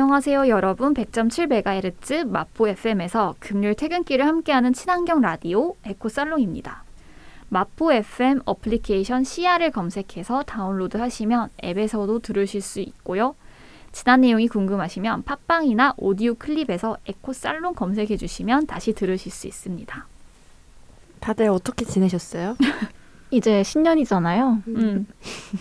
안녕하세요 여러분 100.7MHz 마포 FM에서 금요일 퇴근길을 함께하는 친환경 라디오 에코살롱입니다. 마포 FM 어플리케이션 CR을 검색해서 다운로드 하시면 앱에서도 들으실 수 있고요. 지난 내용이 궁금하시면 팟빵이나 오디오 클립에서 에코살롱 검색해 주시면 다시 들으실 수 있습니다. 다들 어떻게 지내셨어요? 이제 신년이잖아요. 음.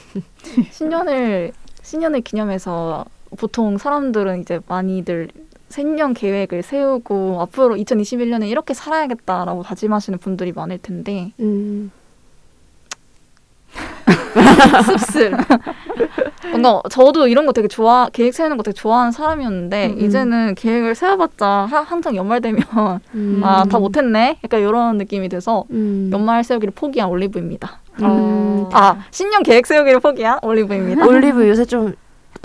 신년을 신년을 기념해서 보통 사람들은 이제 많이들 생년 계획을 세우고 앞으로 2021년에 이렇게 살아야겠다라고 다짐하시는 분들이 많을 텐데 음. 씁쓸. 뭔가 저도 이런 거 되게 좋아 계획 세우는 거 되게 좋아하는 사람이었는데 음, 음. 이제는 계획을 세워봤자 하- 항상 연말 되면 음. 아다 못했네 약간 이런 느낌이 돼서 음. 연말 세우기를 포기한 올리브입니다. 어. 아 신년 계획 세우기를 포기한 올리브입니다. 올리브 요새 좀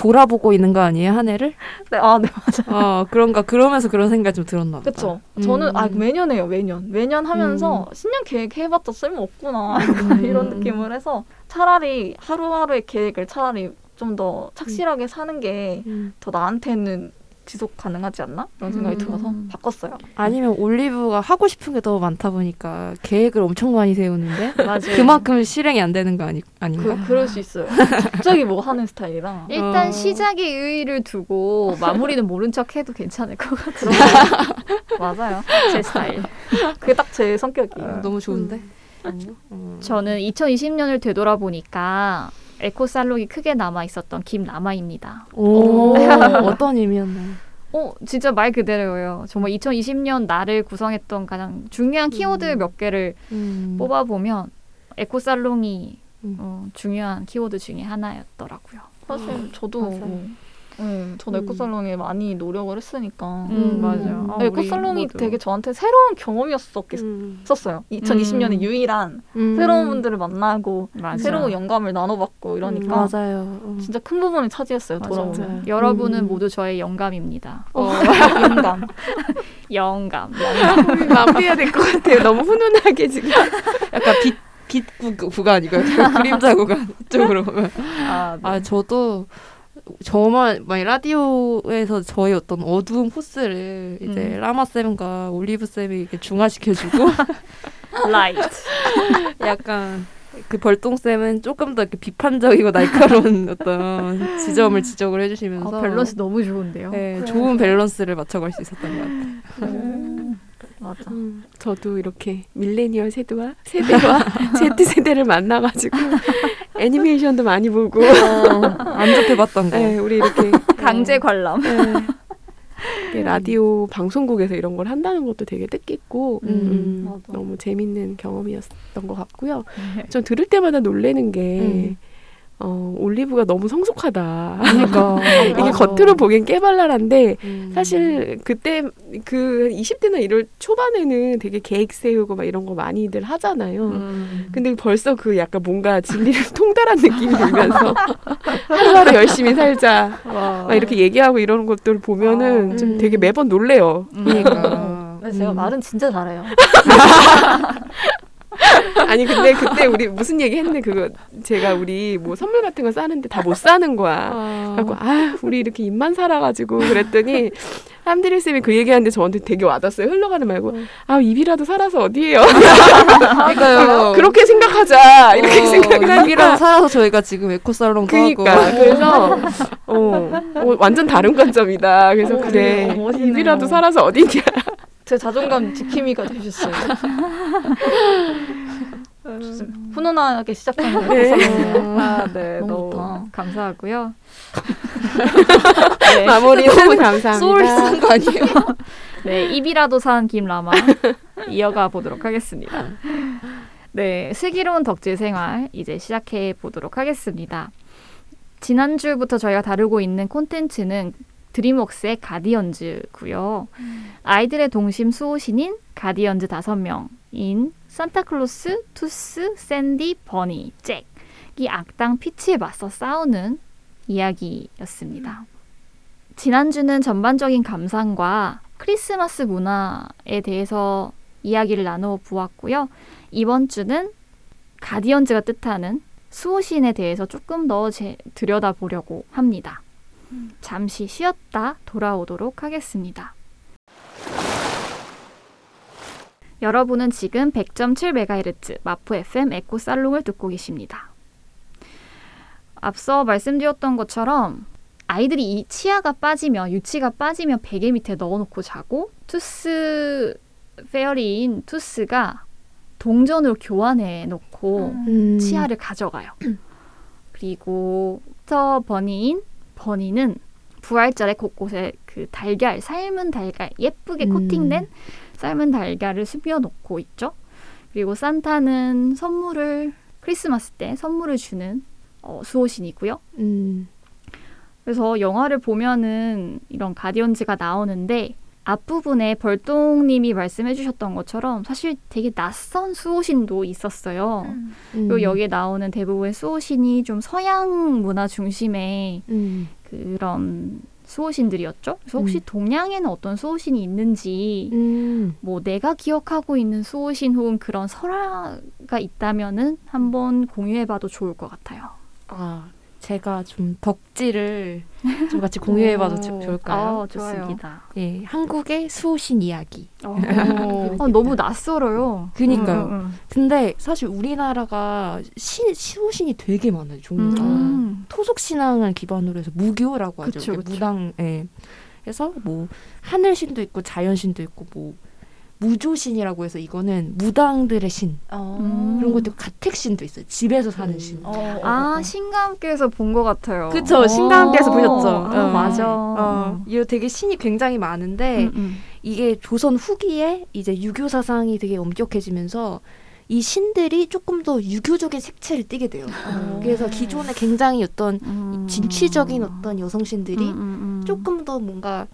돌아보고 있는 거 아니에요 한 해를? 네, 아, 네 맞아요. 어 그런가 그러면서 그런 생각이 좀 들었나 보다. 그쵸. 저는 아 음. 매년 해요 매년 매년 하면서 신년 계획 해봤자 쓸모 없구나 이런 느낌을 해서 차라리 하루하루의 계획을 차라리 좀 더 착실하게 사는 게더 음. 나한테는 지속 가능하지 않나 이런 생각이 음. 들어서 바꿨어요. 아니면 올리브가 하고 싶은 게 더 많다 보니까 계획을 엄청 많이 세우는데. 그만큼 실행이 안 되는 거 아니 아닌가? 그 그럴 수 있어요. 갑자기 뭐 하는 스타일이라. 일단 어. 시작에 의의를 두고 마무리는 모른 척 해도 괜찮을 것 같아요. 맞아요. 제 스타일. 그게 딱 제 성격이에요. 어, 너무 좋은데. 음. 저는 2020년을 되돌아보니까 에코살록이 크게 남아 있었던 김남아입니다. 오 어떤 의미였나요? 어, 진짜 말 그대로예요. 정말 2020년 나를 구성했던 가장 중요한 키워드 음. 몇 개를 음. 뽑아보면 에코살롱이 음. 어, 중요한 키워드 중에 하나였더라고요. 사실 저도 맞아요. 뭐, 네, 전 음. 에코살롱에 많이 노력을 했으니까. 음, 음. 맞아요. 아, 우리 에코살롱이. 되게 저한테 새로운 경험이었었어요. 음. 2020년에 음. 유일한 음. 새로운 분들을 만나고 맞아요. 새로운 영감을 나눠받고 음, 이러니까 맞아요. 음. 진짜 큰 부분을 차지했어요. 맞아요. 여러분은 음. 모두 저의 영감입니다. 어, 영감. 영감. 마무리해야 될것 같아요. 너무 훈훈하게 지금. 약간 빛, 빛 구, 구간이고요. 그림자 구간 쪽으로 보면. 아, 네. 아, 저도 저만 막 라디오에서 저의 어떤 어두운 force를 이제 음. 라마 쌤과 올리브 쌤이 이렇게 중화시켜주고 light. 약간 그 별똥 쌤은 조금 더 이렇게 비판적이고 날카로운 어떤 지점을 지적을 아, 해주시면서 밸런스 너무 좋은데요. 네, 좋은 밸런스를 맞춰갈 수 있었던 것 같아요. 음, 맞아. 음, 저도 이렇게 밀레니얼 세대와 세대와 Z 세대를 만나가지고 애니메이션도 많이 보고 안 접해봤던 거. 네, 우리 이렇게 강제 관람. 네, 라디오 방송국에서 이런 걸 한다는 것도 되게 뜻깊고 음. 음, 맞아. 너무 재밌는 경험이었던 것 같고요. 네. 전 들을 때마다 놀래는 게 음. 어, 올리브가 너무 성숙하다. 그러니까 이게 맞아. 겉으로 보기엔 깨발랄한데 음. 사실 그때 그 20대나 이럴 초반에는 되게 계획 세우고 막 이런 거 많이들 하잖아요. 음. 근데 벌써 그 약간 뭔가 진리를 통달한 느낌이 들면서 하루하루 열심히 살자 와. 막 이렇게 얘기하고 이러는 것들 보면은 아, 좀 음. 되게 매번 놀래요. 음. 그러니까. 제가 음. 말은 진짜 잘해요. 아니 근데 그때 우리 무슨 얘기 했는데 그거 제가 우리 뭐 선물 같은 거 싸는데 다 못 사는 거야. 아. 그래갖고 아 우리 이렇게 입만 살아가지고 그랬더니 함드리 쌤이 그 얘기하는데 저한테 되게 와닿았어요. 흘러가는 말고 아 입이라도 살아서 어디에요? 그러니까요. 그렇게 생각하자 이렇게 어, 생각을 하니까 살아서 저희가 지금 에코살롱도 그러니까 하고 그래서 어, 어, 완전 다른 관점이다. 그래서 어, 그래 어, 멋있네요. 입이라도 살아서 어디냐. 제 자존감 지킴이가 되셨어요. 좋습니다. 훈훈하게 시작하는 네. 아, 네. 너무 너무. 감사하고요. 마무리는 감사합니다. 소울 쓴거 아니에요? 네, 입이라도 산 김라마 이어가 보도록 하겠습니다. 네, 슬기로운 덕질 생활 이제 시작해 보도록 하겠습니다. 지난주부터 저희가 다루고 있는 콘텐츠는 드림웍스의 가디언즈고요. 아이들의 동심 수호신인 가디언즈 다섯 명인 산타클로스, 투스, 샌디, 버니, 잭. 이 악당 피치에 맞서 싸우는 이야기였습니다. 지난주는 전반적인 감상과 크리스마스 문화에 대해서 이야기를 나누어 보았고요. 이번 주는 가디언즈가 뜻하는 수호신에 대해서 조금 더 제, 들여다보려고 합니다. 잠시 쉬었다 돌아오도록 하겠습니다. 여러분은 지금 100.7MHz 마포 FM 에코 살롱을 듣고 계십니다. 앞서 말씀드렸던 것처럼 아이들이 이 치아가 빠지면 유치가 빠지면 베개 밑에 넣어놓고 자고 Tooth Fairy인 Tooth가 동전으로 교환해 놓고 음. 치아를 가져가요. 그리고 Easter Bunny인 Bunny는 부활절에 곳곳에 그 달걀 삶은 달걀 예쁘게 음. 코팅된 삶은 달걀을 숨겨 놓고 있죠. 그리고 산타는 선물을 크리스마스 때 선물을 주는 어, 수호신이고요. 음. 그래서 영화를 보면은 이런 가디언즈가 나오는데 앞부분에 벌똥님이 말씀해 주셨던 것처럼 사실 되게 낯선 수호신도 있었어요. 음. 그리고 여기에 나오는 대부분의 수호신이 좀 서양 문화 중심의 음. 그런 수호신들이었죠. 그래서 혹시 음. 동양에는 어떤 수호신이 있는지 음. 뭐 내가 기억하고 있는 수호신 혹은 그런 설화가 있다면은 한번 공유해봐도 좋을 것 같아요. 아 제가 좀 덕질을 좀 같이 공유해봐도 좋- 좋을까요? 아, 좋습니다. 예, 한국의 수호신 이야기. 어, 어, 너무 낯설어요. 그니까요. 응, 응, 근데 사실 우리나라가 신, 수호신이 되게 많아요, 응. 종류가. 음. 토속 신앙을 기반으로 해서 무교라고 하죠. 그쵸, 그쵸. 무당. 예. 그래서 뭐 하늘신도 있고 자연신도 있고 뭐 무조신이라고 해서 이거는 무당들의 신. 어. 음. 그런 것도 가택신도 있어요. 집에서 사는 신. 어, 어, 아, 어. 신과 함께해서 본 것 같아요. 그쵸, 신과 함께해서 어, 보셨죠? 아, 어. 맞아. 어, 이거 되게 신이 굉장히 많은데 음, 음. 이게 조선 후기에 이제 유교 사상이 되게 엄격해지면서 이 신들이 조금 더 유교적인 색채를 띠게 돼요. 어. 그래서 기존에 굉장히 어떤 음. 진취적인 어떤 여성 신들이 음, 음, 음. 조금 더 뭔가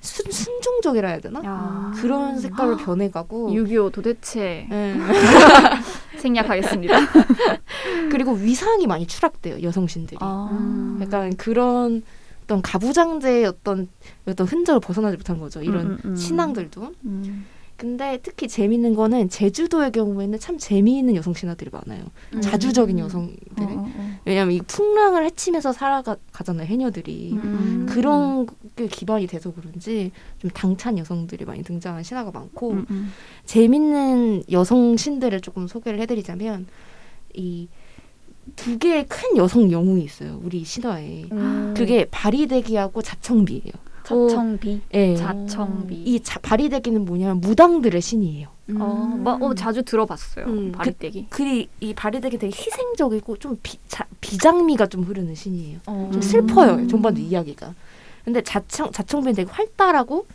순, 순종적이라 해야 되나? 야. 그런 색깔로 변해가고 유교 도대체 예. 생략하겠습니다. 그리고 위상이 많이 추락돼요 여성 신들이. 아. 약간 그런 어떤 가부장제의 어떤 어떤 흔적을 벗어나지 못한 거죠. 이런 음, 음, 음. 신앙들도. 음. 근데 특히 재밌는 거는 제주도의 경우에는 참 재미있는 여성 신화들이 많아요. 음. 자주적인 어, 여성들이. 어, 어. 왜냐면 이 풍랑을 헤치면서 살아가잖아요 해녀들이. 음. 그런 게 기반이 돼서 그런지 좀 당찬 여성들이 많이 등장한 신화가 많고 음, 음. 재밌는 여성 신들을 조금 소개를 해드리자면 이 두 개의 큰 여성 영웅이 있어요 우리 신화에 음. 그게 바리대기하고 자청비예요. 자청비. 예. 자청비. 이 자, 바리대기는 뭐냐면 무당들의 신이에요. 어, 뭐, 어, 자주 들어봤어요. 음. 바리떼기. 그이 이 바리대기 되게 희생적이고 좀 비, 자, 비장미가 좀 흐르는 신이에요. 어. 좀 음. 슬퍼요 전반도 이야기가. 근데 자청 자청비는 되게 활달하고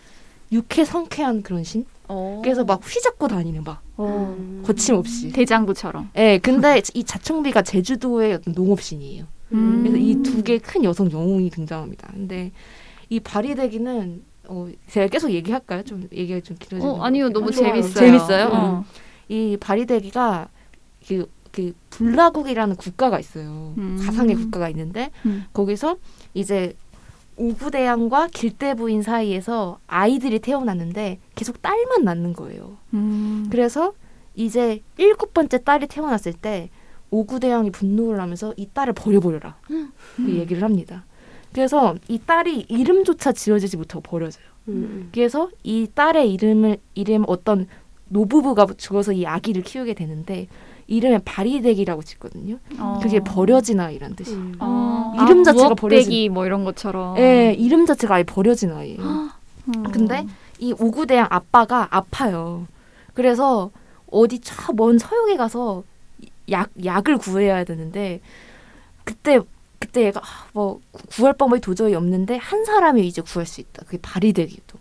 유쾌 성쾌한 그런 신. 어. 그래서 막 휘잡고 다니는 막 어. 음. 거침없이. 대장부처럼. 예, 근데 이 자청비가 제주도의 어떤 농업신이에요. 음. 그래서 이 두 개 큰 여성 영웅이 등장합니다. 근데 이 바리대기는 어, 제가 계속 얘기할까요? 좀 얘기가 좀 길어지는 어, 아니요. 것 너무 같아요. 재밌어요. 재밌어요? 어. 이 바리대기가 그, 그 불라국이라는 국가가 있어요. 음. 가상의 국가가 있는데 음. 거기서 이제 오구대양과 길대부인 사이에서 아이들이 태어났는데 계속 딸만 낳는 거예요. 음. 그래서 이제 일곱 번째 딸이 태어났을 때 오구대양이 분노를 하면서 이 딸을 버려버려라 그 얘기를 합니다. 그래서 이 딸이 이름조차 지어지지 못하고 버려져요. 음. 그래서 이 딸의 이름을 이름 어떤 노부부가 죽어서 이 아기를 키우게 되는데 이름에 바리대기라고 짓거든요. 어. 그게 버려진 아이란 뜻이에요. 음. 어. 이름 아, 자체가 부엌배기 뭐 이런 것처럼. 예, 이름 자체가 아예 버려진 아이예요. 음. 근데 이 오구대양 아빠가 아파요. 그래서 어디 저 먼 서역에 가서 약 약을 구해야 되는데 그때 그때 얘가 아, 뭐 구- 구할 방법이 도저히 없는데 한 사람이 이제 구할 수 있다. 그게 바리대기도.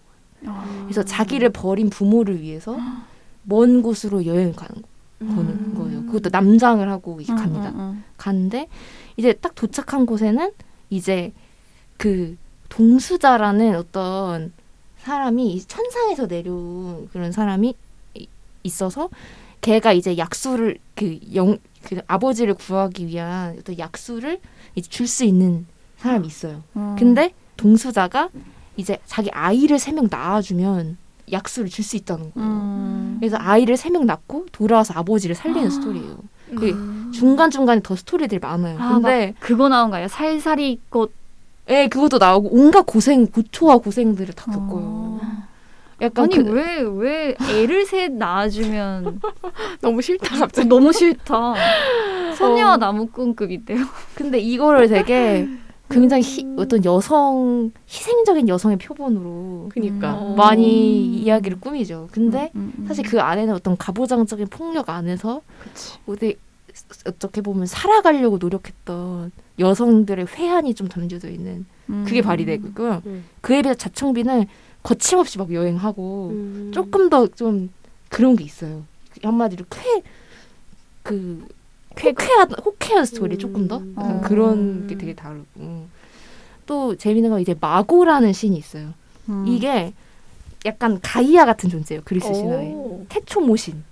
어. 그래서 자기를 버린 부모를 위해서 먼 곳으로 여행 가는 거- 거는 거예요. 그것도 남장을 하고 이제 음, 갑니다. 음, 음. 가는데 이제 딱 도착한 곳에는 이제 그 동수자라는 어떤 사람이 이 천상에서 내려온 그런 사람이 이- 있어서 걔가 이제 약수를 그 영 그 아버지를 구하기 위한 어떤 약수를 이제 줄 수 있는 사람이 있어요. 음. 근데 동수자가 이제 자기 아이를 세 명 낳아주면 약수를 줄 수 있다는 거예요. 음. 그래서 아이를 세 명 낳고 돌아와서 아버지를 살리는 스토리예요. 그 중간 중간에 더 스토리들이 많아요. 아, 근데 막 그거 나온가요? 살살이 꽃 예, 그것도 나오고 온갖 고생, 고초와 고생들을 다 겪어요. 어. 약간 아니 그, 왜왜 애를 셋 낳아주면 너무 싫다 갑자기. 너무 싫다. 선녀와 어. 나무꾼급인데요. 근데 이거를 되게 굉장히 희, 어떤 여성 희생적인 여성의 표본으로 그니까. 음. 많이 이야기를 꾸미죠. 근데 음, 음. 사실 그 안에는 어떤 가부장적인 폭력 안에서 그치. 어디 어떻게 보면 살아가려고 노력했던 여성들의 회한이 좀 담겨져 있는 그게 음. 발휘되고요. 음. 그에 비해 자청비는 거침없이 막 여행하고 음. 조금 더 좀 그런 게 있어요. 한마디로 쾌그 호쾌한 호쾌한 스토리 음. 조금 더 어. 그런 게 되게 다르고 또 재밌는 건 이제 마고라는 신이 있어요. 음. 이게 약간 가이아 같은 존재예요. 그리스 신화에 오. 태초 모신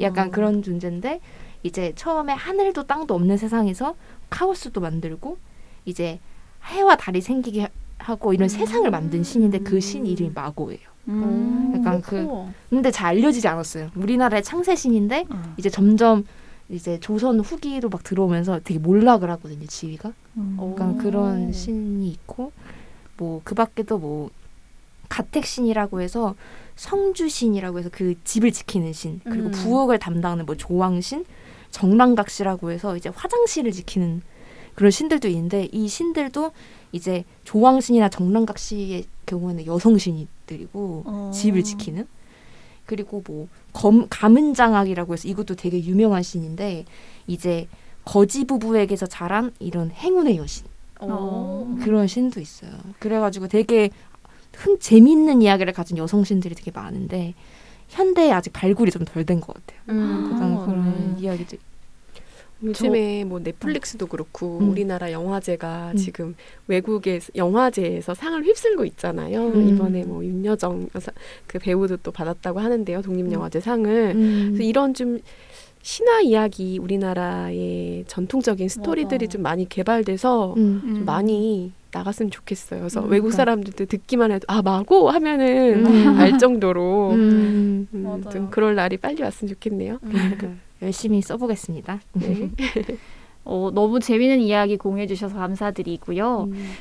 약간 어. 그런 존재인데 이제 처음에 하늘도 땅도 없는 세상에서 카오스도 만들고 이제 해와 달이 생기게 하- 하고 이런 세상을 만든 신인데 그 신 이름이 마고예요. 음. 약간 그-. 근데 잘 알려지지 않았어요. 우리나라의 창세 신인데 어. 이제 점점 이제 조선 후기로 막 들어오면서 되게 몰락을 하거든요. 지위가. 음. 약간 오. 그런 신이 있고 뭐 그 밖에도 뭐 가택신이라고 해서 성주신이라고 해서 그 집을 지키는 신 그리고 음. 부엌을 담당하는 뭐 조왕신 정랑각시라고 해서 이제 화장실을 지키는 그런 신들도 있는데 이 신들도 이제 조왕신이나 정랑각시의 경우에는 여성 신들이고 어. 집을 지키는 그리고 뭐 검, 가문장악이라고 해서 이것도 되게 유명한 신인데 이제 거지 부부에게서 자란 이런 행운의 여신 오. 그런 신도 있어요. 그래가지고 되게 흥 재미있는 이야기를 가진 여성 신들이 되게 많은데 현대에 아직 발굴이 좀 덜 된 것 같아요. 음, 그런 거네. 이야기들. 요즘에 뭐 넷플릭스도 그렇고 음. 우리나라 영화제가 음. 지금 외국의 영화제에서 상을 휩쓸고 있잖아요. 음. 이번에 뭐 윤여정 여사 그 배우도 또 받았다고 하는데요. 독립영화제 상을. 음. 그래서 이런 좀 신화 이야기 우리나라의 전통적인 스토리들이 맞아. 좀 많이 개발돼서 음. 좀 많이 나갔으면 좋겠어요. 그래서 음, 외국 그러니까. 사람들도 듣기만 해도 아 마고 하면은 음. 알 정도로 음. 음. 좀 그럴 날이 빨리 왔으면 좋겠네요. 열심히 써보겠습니다. 네. 어, 너무 재미있는 이야기 공유해 주셔서 감사드리고요. 음.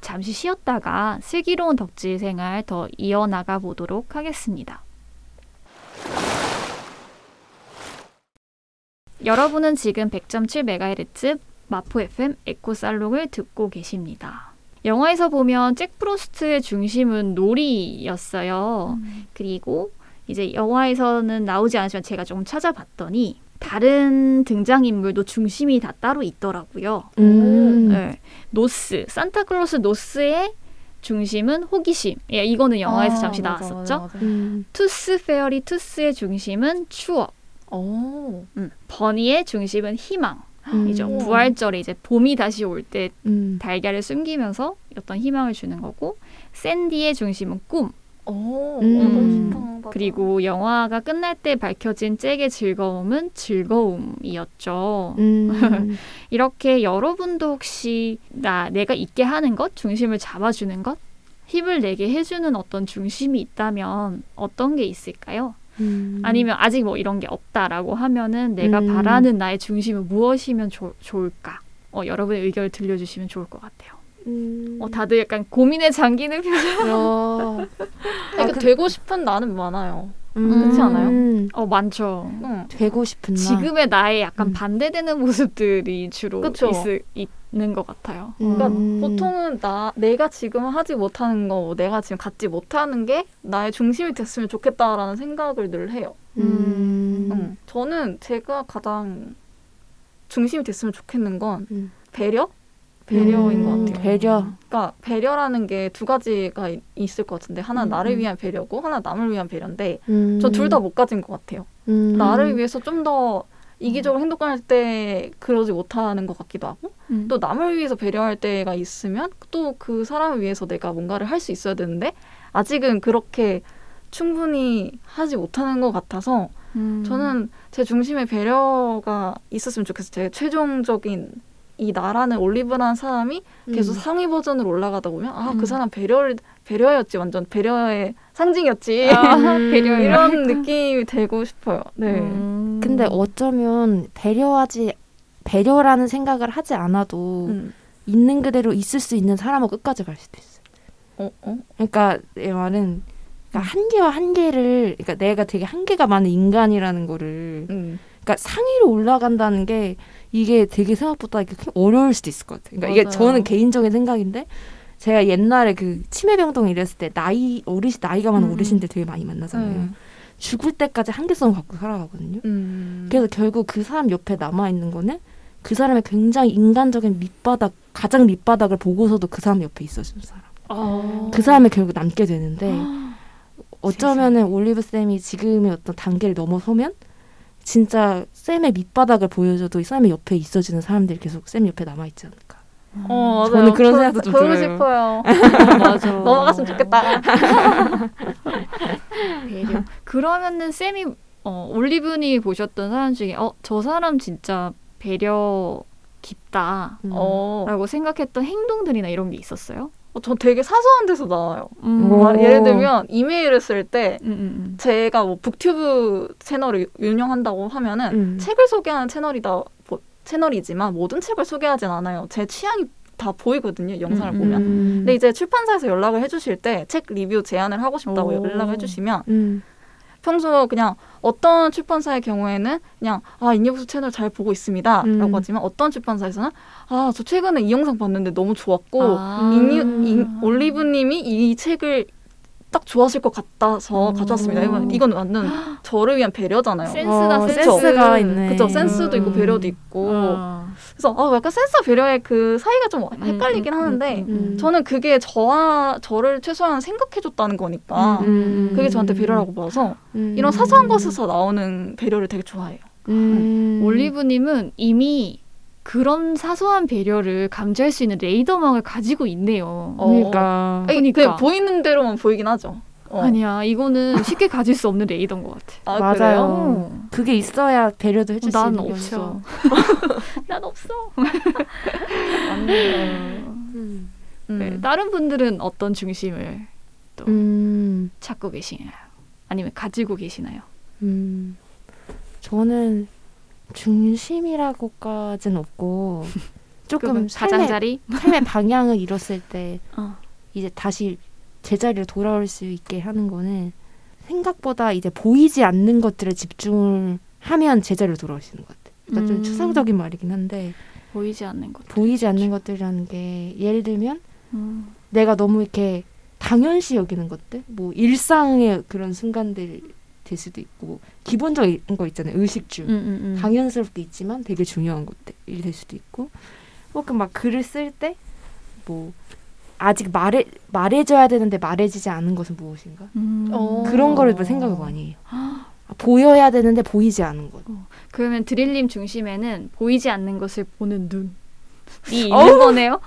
잠시 쉬었다가 슬기로운 덕질 생활 더 이어나가 보도록 하겠습니다. 여러분은 지금 100.7MHz 마포 FM 에코 살롱을 듣고 계십니다. 영화에서 보면 잭 프로스트의 중심은 놀이였어요. 그리고 이제 영화에서는 나오지 않지만 제가 좀 찾아봤더니 다른 등장인물도 중심이 다 따로 있더라고요. 음. 네. North, 산타클로스 North의 중심은 호기심. 예, 이거는 영화에서 아, 잠시 맞아, 나왔었죠. 맞아, 맞아. 음. Tooth Fairy Tooth의 중심은 추억. 오. 음, Bunny의 중심은 희망. 음. 이죠. 부활절에 이제 봄이 다시 올때 음. 달걀을 숨기면서 어떤 희망을 주는 거고, 샌디의 중심은 꿈. 오. 음. 그리고 영화가 끝날 때 밝혀진 잭의 즐거움은 즐거움이었죠. 음. 이렇게 여러분도 혹시 나 내가 있게 하는 것, 중심을 잡아주는 것, 힘을 내게 해주는 어떤 중심이 있다면 어떤 게 있을까요? 음. 아니면 아직 뭐 이런 게 없다라고 하면은 내가 음. 바라는 나의 중심은 무엇이면 좋- 좋을까? 어, 여러분의 의견을 들려주시면 좋을 것 같아요. 음. 어, 다들 약간 고민에 잠기는 표정. 어. 그러니까 그- 되고 싶은 나는 많아요. 음. 그렇지 않아요? 어, 많죠. 응. 되고 싶은 나. 지금의 나의 약간 음. 반대되는 모습들이 주로 그쵸. 있, 있는 것 같아요. 그러니까 음. 보통은 나 내가 지금 하지 못하는 거, 내가 지금 갖지 못하는 게 나의 중심이 됐으면 좋겠다라는 생각을 늘 해요. 음. 응. 저는 제가 가장 중심이 됐으면 좋겠는 건 음. 배려, 배려인 음, 것 같아요. 배려. 그러니까 배려라는 게 두 가지가 이- 있을 것 같은데 하나 음, 나를 음. 위한 배려고 하나 남을 위한 배려인데 음. 저둘 다 못 가진 것 같아요. 음. 나를 위해서 좀 더 이기적으로 행동할 때 그러지 못하는 것 같기도 하고 음. 또 남을 위해서 배려할 때가 있으면 또 그 사람을 위해서 내가 뭔가를 할 수 있어야 되는데 아직은 그렇게 충분히 하지 못하는 것 같아서 음. 저는 제 중심에 배려가 있었으면 좋겠어요. 제 최종적인 이 나라는 올리브라는 사람이 계속 음. 상위 버전으로 올라가다 보면 아그 음. 사람 배려를 배려였지 완전 배려의 상징이었지 아, 음. 배려요. 이런 느낌이 되고 싶어요. 네. 음. 근데 어쩌면 배려하지 배려라는 생각을 하지 않아도 음. 있는 그대로 있을 수 있는 사람하고 끝까지 갈 수도 있어. 어, 어? 그러니까 내 말은 그러니까 한계와 한계를 그러니까 내가 되게 한계가 많은 인간이라는 거를 음. 그러니까 상위로 올라간다는 게 이게 되게 생각보다 이게 어려울 수도 있을 것 같아요. 그러니까 이게 맞아요. 저는 개인적인 생각인데 제가 옛날에 그 치매병동 이랬을 때 나이 어르신 나이가 많은 음. 어르신들 되게 많이 만나잖아요. 음. 죽을 때까지 한계성을 갖고 살아가거든요. 음. 그래서 결국 그 사람 옆에 남아 있는 거는 그 사람의 굉장히 인간적인 밑바닥 가장 밑바닥을 보고서도 그 사람 옆에 있어주는 사람. 어. 그 사람이 결국 남게 되는데 어쩌면은 올리브 쌤이 지금의 어떤 단계를 넘어서면 진짜 쌤의 밑바닥을 보여줘도 이 쌤의 옆에 있어주는 사람들이 계속 쌤 옆에 남아 있지 않을까. 어, 맞아요. 저는 그런 생각도 좀 그러고 들어요. 싶어요. 맞아. 넘어갔으면 좋겠다. 배려. 그러면은 쌤이 어, 올리브니 보셨던 사람 중에 어 저 사람 진짜 배려 깊다라고 음. 어, 생각했던 행동들이나 이런 게 있었어요? 어, 전 되게 사소한 데서 나와요. 음. 오. 아, 예를 들면 이메일을 쓸때 음, 음, 제가 뭐 북튜브 채널을 운영한다고 하면은 음. 책을 소개하는 채널이다 뭐, 채널이지만 모든 책을 소개하진 않아요. 제 취향이 다 보이거든요. 영상을 음, 보면. 음. 근데 이제 출판사에서 연락을 해주실 때 책 리뷰 제안을 하고 싶다고 오. 연락을 해주시면 음. 평소 그냥 어떤 출판사의 경우에는 그냥 아 인니부스 채널 잘 보고 있습니다라고 음. 하지만 어떤 출판사에서는 아 저 최근에 이 영상 봤는데 너무 좋았고 아. 인니, 인, 올리브님이 이 책을 딱 좋아하실 것 같아서 오. 가져왔습니다. 이건, 이건 완전 저를 위한 배려잖아요. 센스다 어, 센스. 센스가 있네. 그쵸 센스도 있고 음. 배려도 있고 어. 그래서 아 약간 센스와 배려의 그 사이가 좀 헷갈리긴 음, 음, 하는데 음, 음. 저는 그게 저와 저를 최소한 생각해줬다는 거니까 음. 그게 저한테 배려라고 봐서 음. 이런 사소한 것에서 나오는 배려를 되게 좋아해요. 음. 올리브님은 이미 그런 사소한 배려를 감지할 수 있는 레이더망을 가지고 있네요. 어. 그러니까 아니, 그러니까. 그냥 보이는 대로만 보이긴 하죠. 어. 아니야, 이거는 쉽게 가질 수 없는 레이더인 것 같아. 아, 맞아요. 그래요? 어. 그게 있어야 배려도 해줄 수난 있는 게 없어. 난 없어. 맞네요. 음. 음. 네, 다른 분들은 어떤 중심을 또 음. 찾고 계시나요? 아니면 가지고 계시나요? 음. 저는 중심이라고까지는 없고 조금 그러면 삶의, 가장자리? 삶의 방향을 잃었을 때 어. 이제 다시 제자리로 돌아올 수 있게 하는 거는 생각보다 이제 보이지 않는 것들에 집중을 하면 제자리로 돌아올 수 있는 것 같아요. 그러니까 음. 좀 추상적인 말이긴 한데 보이지 않는 것. 보이지 않는 것들이라는 게 예를 들면 음. 내가 너무 이렇게 당연시 여기는 것들, 뭐 일상의 그런 순간들 될 수도 있고 기본적인 거 있잖아요. 의식주. 음, 음, 음. 당연스럽게 있지만 되게 중요한 것들이 될 수도 있고 혹은 막 글을 쓸 때 뭐 아직 말해 말해줘야 되는데 말해지지 않은 것은 무엇인가 음. 어. 그런 거를 뭐 생각을 많이 해요. 아, 보여야 되는데 보이지 않은 것. 그러면 드릴님 중심에는 보이지 않는 것을 보는 눈이 있는. 거네요.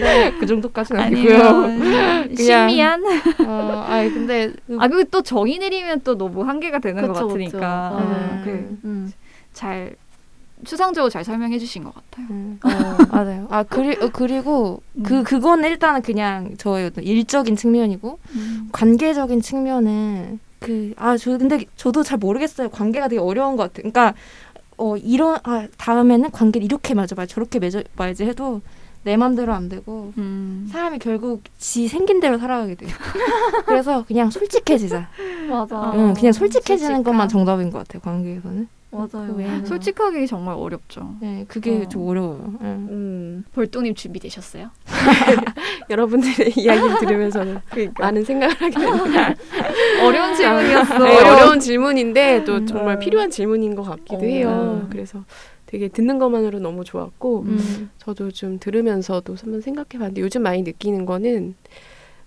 네, 그 정도까지는 아니고요. 신미한. 어, 아니 근데 아 그리고 또 정의 내리면 또 너무 한계가 되는 것 그쵸, 같으니까 그쵸. 음, 음. 음. 그잘 추상적으로 잘 설명해 주신 것 같아요. 음, 어, 맞아요. 아 그리 어, 그리고 음. 그 그건 일단은 그냥 저의 어떤 일적인 측면이고 관계적인 측면은 그 아 저 근데 저도 잘 모르겠어요. 관계가 되게 어려운 것 같아요. 그러니까 어 이런 아 다음에는 관계를 이렇게 맺어봐야 저렇게 맺어봐야지 해도 내 맘대로 안 되고 음. 사람이 결국 지 생긴 대로 살아가게 돼요. 그래서 그냥 솔직해지자. 맞아. 응, 그냥 솔직해지는 솔직함. 것만 정답인 것 같아요. 관계에서는. 맞아요. 그 솔직하기 정말 어렵죠. 네, 그게 어. 좀 어려워요. 응. 음. 벌똥님 준비되셨어요? 여러분들의 이야기를 들으면서는 그러니까. 많은 생각을 하게 됩니다. 어려운 질문이었어. 네, 어려운 질문인데 또 음. 정말 필요한 질문인 것 같기도 어. 해요. 음. 그래서 되게 듣는 것만으로 너무 좋았고 음. 저도 좀 들으면서도 한번 생각해 봤는데 요즘 많이 느끼는 거는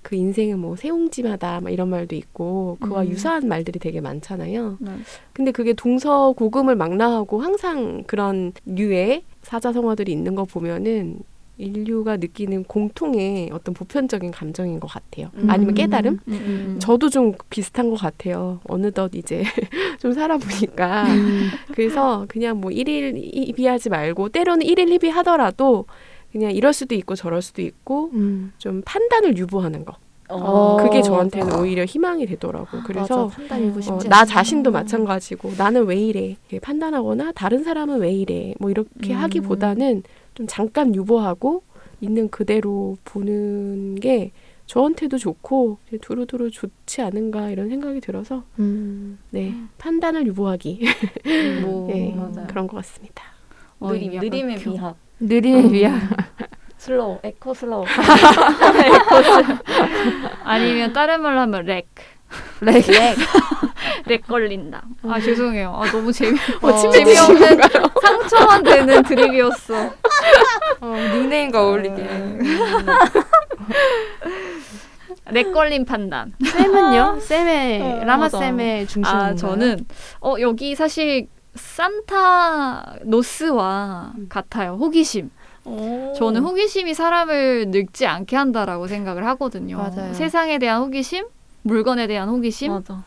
그 인생은 뭐 세옹지마다 막 이런 말도 있고 그와 음. 유사한 말들이 되게 많잖아요. 네. 근데 그게 동서 고금을 망라하고 항상 그런 류의 사자성어들이 있는 거 보면은 인류가 느끼는 공통의 어떤 보편적인 감정인 것 같아요. 음. 아니면 깨달음? 음, 음. 저도 좀 비슷한 것 같아요. 어느덧 이제 좀 살아보니까. 음. 그래서 그냥 뭐 일일 희비하지 말고 때로는 일일 희비하더라도 그냥 이럴 수도 있고 저럴 수도 있고 음. 좀 판단을 유보하는 거. 어. 그게 저한테는 오히려 희망이 되더라고요. 그래서 맞아, 어, 나. 자신도 마찬가지고 나는 왜 이래 판단하거나 다른 사람은 왜 이래 뭐 이렇게 음. 하기보다는 좀 잠깐 유보하고 있는 그대로 보는 게 저한테도 좋고 두루두루 좋지 않은가 이런 생각이 들어서 음. 네 판단을 유보하기 뭐 네. 그런 것 같습니다. 어, 느림, 느림의 교- 미학. 느림의 미학. Slow, eco slow. 아니면 다른 말로 하면 lag. lag. lag 걸린다. 아 죄송해요. 아 너무 재미 어, 재미없는 상처만 되는 드립이었어. 어, 닉네임과 어울리게. lag 걸린 판단. 쌤은요? 쌤의 어, 라마. 쌤의 중심. 아 저는 어 여기 사실 산타 노스와 같아요. 호기심. 오. 저는 호기심이 사람을 늙지 않게 한다라고 생각을 하거든요. 맞아요. 세상에 대한 호기심, 물건에 대한 호기심, 맞아.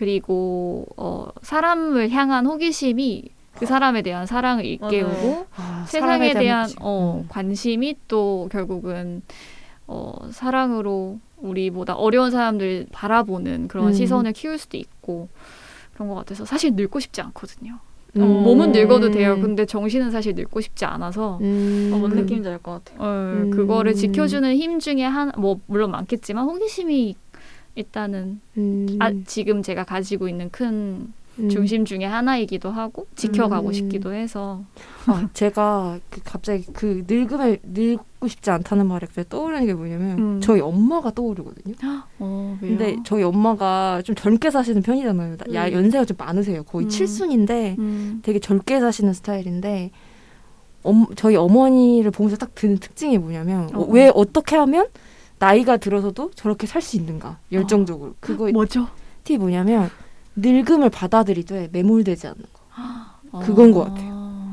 그리고 어, 사람을 향한 호기심이 그 사람에 대한 사랑을 일깨우고 아, 세상에 대한. 어, 음. 관심이 또 결국은 어, 사랑으로 우리보다 어려운 사람들 바라보는 그런 음. 시선을 키울 수도 있고 그런 것 같아서 사실 늙고 싶지 않거든요. 음. 몸은 늙어도 돼요. 근데 정신은 사실 늙고 싶지 않아서 음. 어, 뭔 느낌인지 알 것 같아요. 어, 음. 그거를 지켜주는 힘 중에 한 뭐 물론 많겠지만 호기심이 일단은 음. 아, 지금 제가 가지고 있는 큰 음. 중심 중에 하나이기도 하고 지켜가고 음. 싶기도 해서 아, 제가 그 갑자기 그 늙음을 늙고 싶지 않다는 말에 갑자기 떠오르는 게 뭐냐면 음. 저희 엄마가 떠오르거든요. 어? 근데 저희 엄마가 좀 젊게 사시는 편이잖아요. 나- 야 음. 연세가 좀 많으세요. 거의 음. 칠순인데 음. 되게 젊게 사시는 스타일인데 엄, 저희 어머니를 보면서 딱 드는 특징이 뭐냐면 어, 어. 왜 어떻게 하면 나이가 들어서도 저렇게 살 수 있는가 열정적으로 그거 뭐죠? 티 뭐냐면 늙음을 받아들이되 매몰되지 않는 거 어. 그건 것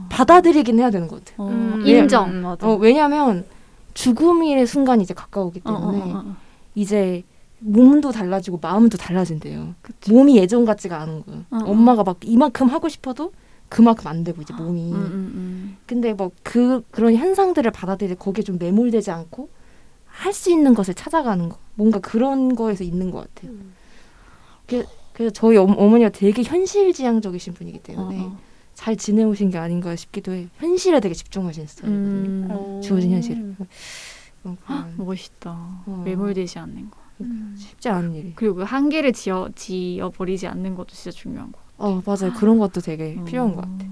받아들이긴 해야 되는 것 같아요. 어, 음, 인정. 음, 맞아. 어, 왜냐면 죽음의 순간이 이제 가까우기 어, 어, 때문에 어, 어. 이제 몸도 달라지고 마음도 달라진대요. 그치. 몸이 예전 같지가 않은 거예요. 어, 어. 엄마가 막 이만큼 하고 싶어도 그만큼 안 되고 이제 몸이. 음, 음, 음. 근데 뭐 그 그런 현상들을 받아들이 거기에 좀 매몰되지 않고 할 수 있는 것을 찾아가는 거. 뭔가 그런 거에서 있는 것 같아요. 그, 그래서 저희 엄, 어머니가 되게 현실지향적이신 분이기 때문에 어, 어. 잘 지내오신 게 아닌가 싶기도 해. 현실에 되게 집중하시는 스타일이거든요. 음, 어. 주어진 현실. 어, 멋있다. 어. 매몰되지 않는 거. 쉽지 않은 일이. 그리고 그 한계를 지어 지어 버리지 않는 것도 진짜 중요한 거. 어 맞아요. 그런 것도 되게 음. 필요한 것 같아.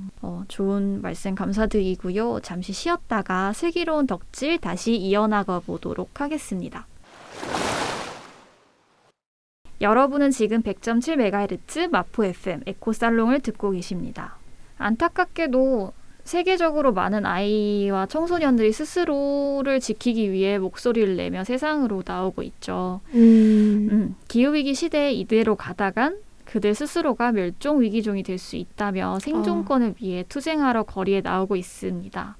어, 좋은 말씀 감사드리고요. 잠시 쉬었다가 슬기로운 덕질 다시 이어나가 보도록 하겠습니다. 여러분은 지금 100.7MHz 마포 FM 에코살롱을 듣고 계십니다. 안타깝게도 세계적으로 많은 아이와 청소년들이 스스로를 지키기 위해 목소리를 내며 세상으로 나오고 있죠. 음. 음, 기후위기 시대에 이대로 가다간 그들 스스로가 멸종 위기종이 될 수 있다며 생존권을 위해 투쟁하러 거리에 나오고 있습니다.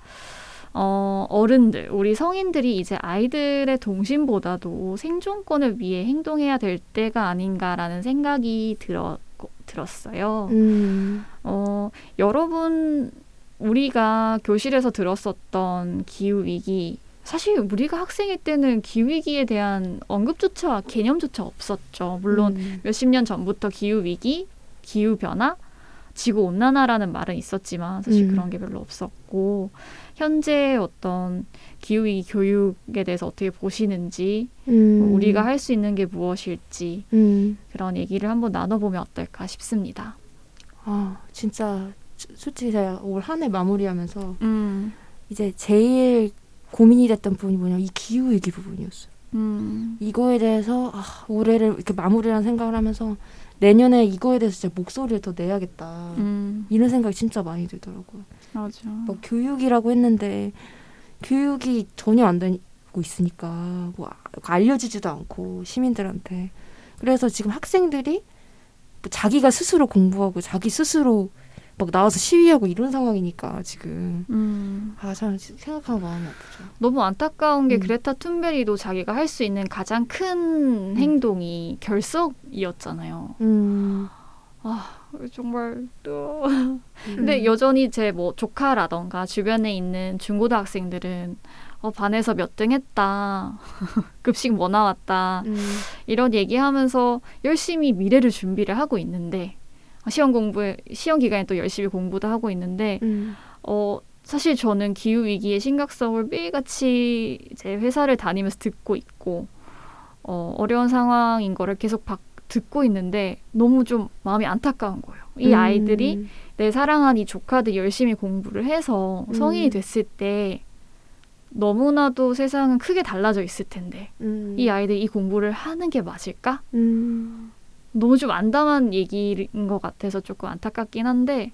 어, 어른들, 우리 성인들이 이제 아이들의 동심보다도 생존권을 위해 행동해야 될 때가 아닌가라는 생각이 들어, 들었어요. 음. 어, 여러분, 우리가 교실에서 들었었던 기후위기, 사실 우리가 학생일 때는 기후위기에 대한 언급조차, 개념조차 없었죠. 물론 음. 몇십 년 전부터 기후위기, 기후변화, 지구온난화라는 말은 있었지만 사실 음. 그런 게 별로 없었고, 현재 어떤 기후위기 교육에 대해서 어떻게 보시는지, 음. 우리가 할 수 있는 게 무엇일지, 음. 그런 얘기를 한번 나눠보면 어떨까 싶습니다. 아 진짜 수- 솔직히 제가 올 한 해 마무리하면서 음, 이제 제일 고민이 됐던 부분이 뭐냐 이 기후 위기 부분이었어요. 음, 이거에 대해서 아, 올해를 이렇게 마무리라는 생각을 하면서 내년에 이거에 대해서 진짜 목소리를 더 내야겠다. 음, 이런 생각이 진짜 많이 들더라고요. 맞아. 뭐 교육이라고 했는데 교육이 전혀 안 되고 있으니까 뭐 아- 알려지지도 않고 시민들한테 그래서 지금 학생들이 뭐 자기가 스스로 공부하고 자기 스스로 막 나와서 시위하고 이런 상황이니까 지금 음, 아참 생각하면 마음이 아프죠. 너무 안타까운 게 음. 그레타 툰베리도 자기가 할 수 있는 가장 큰 행동이 결석이었잖아요. 음. 아 정말 또 근데 여전히 제 뭐 조카라던가 주변에 있는 중고등학생들은 어, 반에서 몇 등 했다 급식 뭐 나왔다 음. 이런 얘기하면서 열심히 미래를 준비를 하고 있는데 어, 시험 공부 시험 기간에 또 열심히 공부도 하고 있는데 음. 어 사실 저는 기후 위기의 심각성을 매일같이 제 회사를 다니면서 듣고 있고 어, 어려운 상황인 거를 계속 박, 듣고 있는데 너무 좀 마음이 안타까운 거예요. 이 음. 아이들이 내 사랑한 이 조카들 열심히 공부를 해서 음. 성인이 됐을 때 너무나도 세상은 크게 달라져 있을 텐데 음. 이 아이들이 이 공부를 하는 게 맞을까? 음. 너무 좀 안담한 얘기인 것 같아서 조금 안타깝긴 한데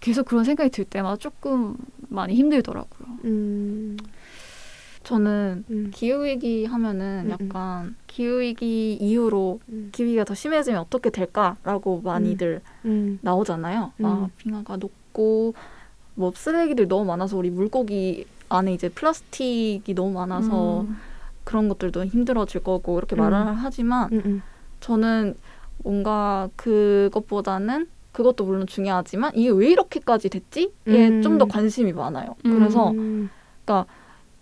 계속 그런 생각이 들 때마다 조금 많이 힘들더라고요. 음. 저는 음. 기후위기 하면은 음, 약간 기후위기 이후로 음. 기후위기가 더 심해지면 어떻게 될까라고 많이들 음. 나오잖아요. 막 음. 빙하가 녹고 뭐 쓰레기들 너무 많아서 우리 물고기 안에 이제 플라스틱이 너무 많아서 음. 그런 것들도 힘들어질 거고 이렇게 음. 말을 하지만 음. 음. 저는 뭔가 그것보다는 그것도 물론 중요하지만 이게 왜 이렇게까지 됐지에 음. 좀더 관심이 많아요. 음. 그래서 음.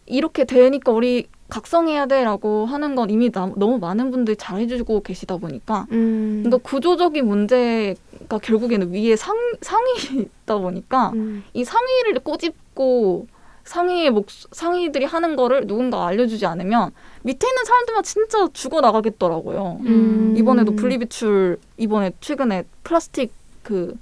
이렇게 되니까 우리 각성해야 돼라고 하는 건 이미 나, 너무 많은 분들이 잘 해주고 계시다 보니까 음. 그러니까 구조적인 문제가 결국에는 위에 상, 상위다 보니까 음. 이 상위를 꼬집고 상위의 목 상위들이 하는 거를 누군가 알려주지 않으면 밑에 있는 사람들만 진짜 죽어 나가겠더라고요. 음. 이번에도 분리배출 이번에 최근에 플라스틱 그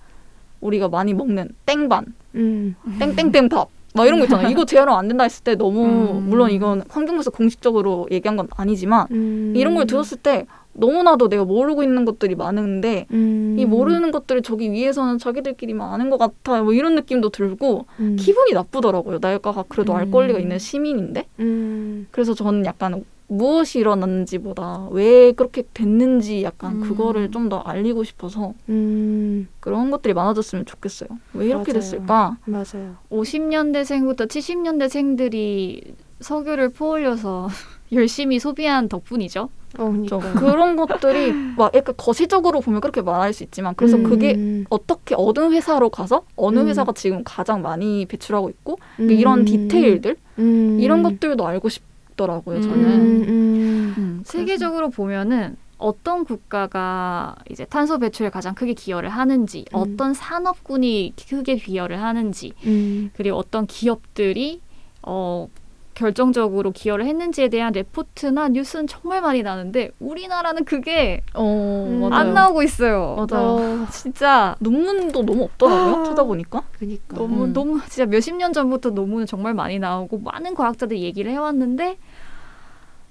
우리가 많이 먹는 땡반 음. 땡땡땡 밥. 막 이런 거 있잖아요. 이거 재활용 안 된다 했을 때 너무 음. 물론 이건 환경부에서 공식적으로 얘기한 건 아니지만 음. 이런 걸 들었을 때 너무나도 내가 모르고 있는 것들이 많은데 음. 이 모르는 것들을 저기 위에서는 자기들끼리만 아는 것 같아 뭐 이런 느낌도 들고 음. 기분이 나쁘더라고요. 내가 그래도 알 음. 권리가 있는 시민인데 음. 그래서 저는 약간 무엇이 일어났는지보다 왜 그렇게 됐는지 약간 음. 그거를 좀 더 알리고 싶어서 음. 그런 것들이 많아졌으면 좋겠어요. 왜 이렇게 맞아요. 됐을까? 맞아요. 50년대생부터 70년대생들이 석유를 퍼올려서 열심히 소비한 덕분이죠. 어, 저 그러니까. 그런 것들이 막 약간 거시적으로 보면 그렇게 말할 수 있지만 그래서 음. 그게 어떻게 어느 회사로 가서 어느 음. 회사가 지금 가장 많이 배출하고 있고 음. 이런 디테일들 음. 이런 것들도 알고 싶더라고요. 음. 저는 음. 세계적으로 보면은 어떤 국가가 이제 탄소 배출에 가장 크게 기여를 하는지, 음. 어떤 산업군이 크게 기여를 하는지, 음. 그리고 어떤 기업들이 어 결정적으로 기여를 했는지에 대한 레포트나 뉴스는 정말 많이 나는데 우리나라는 그게 어, 음. 안 나오고 있어요. 맞아요. 어, 진짜 논문도 너무 없더라고요. 아. 찾아보니까. 그니까. 너무 음. 너무 진짜 몇십 년 전부터 논문은 정말 많이 나오고 많은 과학자들이 얘기를 해왔는데